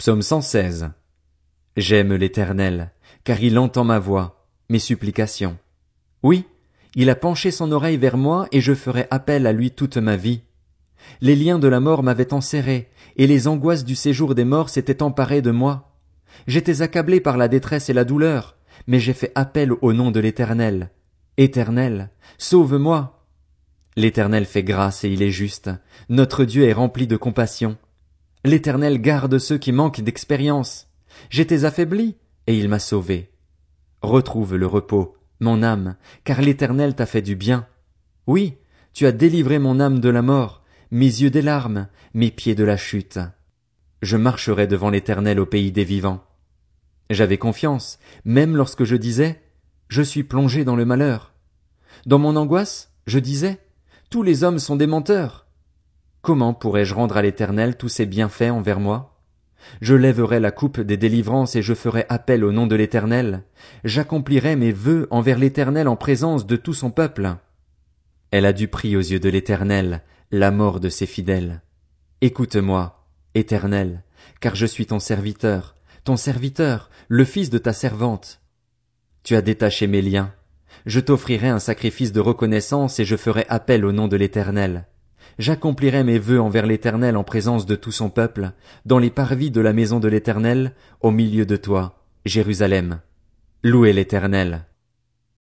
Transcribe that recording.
Psaume 116. J'aime l'Éternel, car il entend ma voix, mes supplications. Oui, il a penché son oreille vers moi et je ferai appel à lui toute ma vie. Les liens de la mort m'avaient enserré, et les angoisses du séjour des morts s'étaient emparées de moi. J'étais accablé par la détresse et la douleur, mais j'ai fait appel au nom de l'Éternel. Éternel, sauve-moi. L'Éternel fait grâce et il est juste. Notre Dieu est rempli de compassion. L'Éternel garde ceux qui manquent d'expérience. J'étais affaibli, et il m'a sauvé. Retrouve le repos, mon âme, car l'Éternel t'a fait du bien. Oui, tu as délivré mon âme de la mort, mes yeux des larmes, mes pieds de la chute. Je marcherai devant l'Éternel au pays des vivants. J'avais confiance, même lorsque je disais, je suis plongé dans le malheur. Dans mon angoisse, je disais, tous les hommes sont des menteurs. Comment pourrais-je rendre à l'Éternel tous ses bienfaits envers moi? Je lèverai la coupe des délivrances et je ferai appel au nom de l'Éternel. J'accomplirai mes vœux envers l'Éternel en présence de tout son peuple. Elle a du prix aux yeux de l'Éternel, la mort de ses fidèles. Écoute-moi, Éternel, car je suis ton serviteur, ton serviteur, le fils de ta servante. Tu as détaché mes liens. Je t'offrirai un sacrifice de reconnaissance et je ferai appel au nom de l'Éternel. J'accomplirai mes vœux envers l'Éternel en présence de tout son peuple, dans les parvis de la maison de l'Éternel, au milieu de toi, Jérusalem. Louez l'Éternel.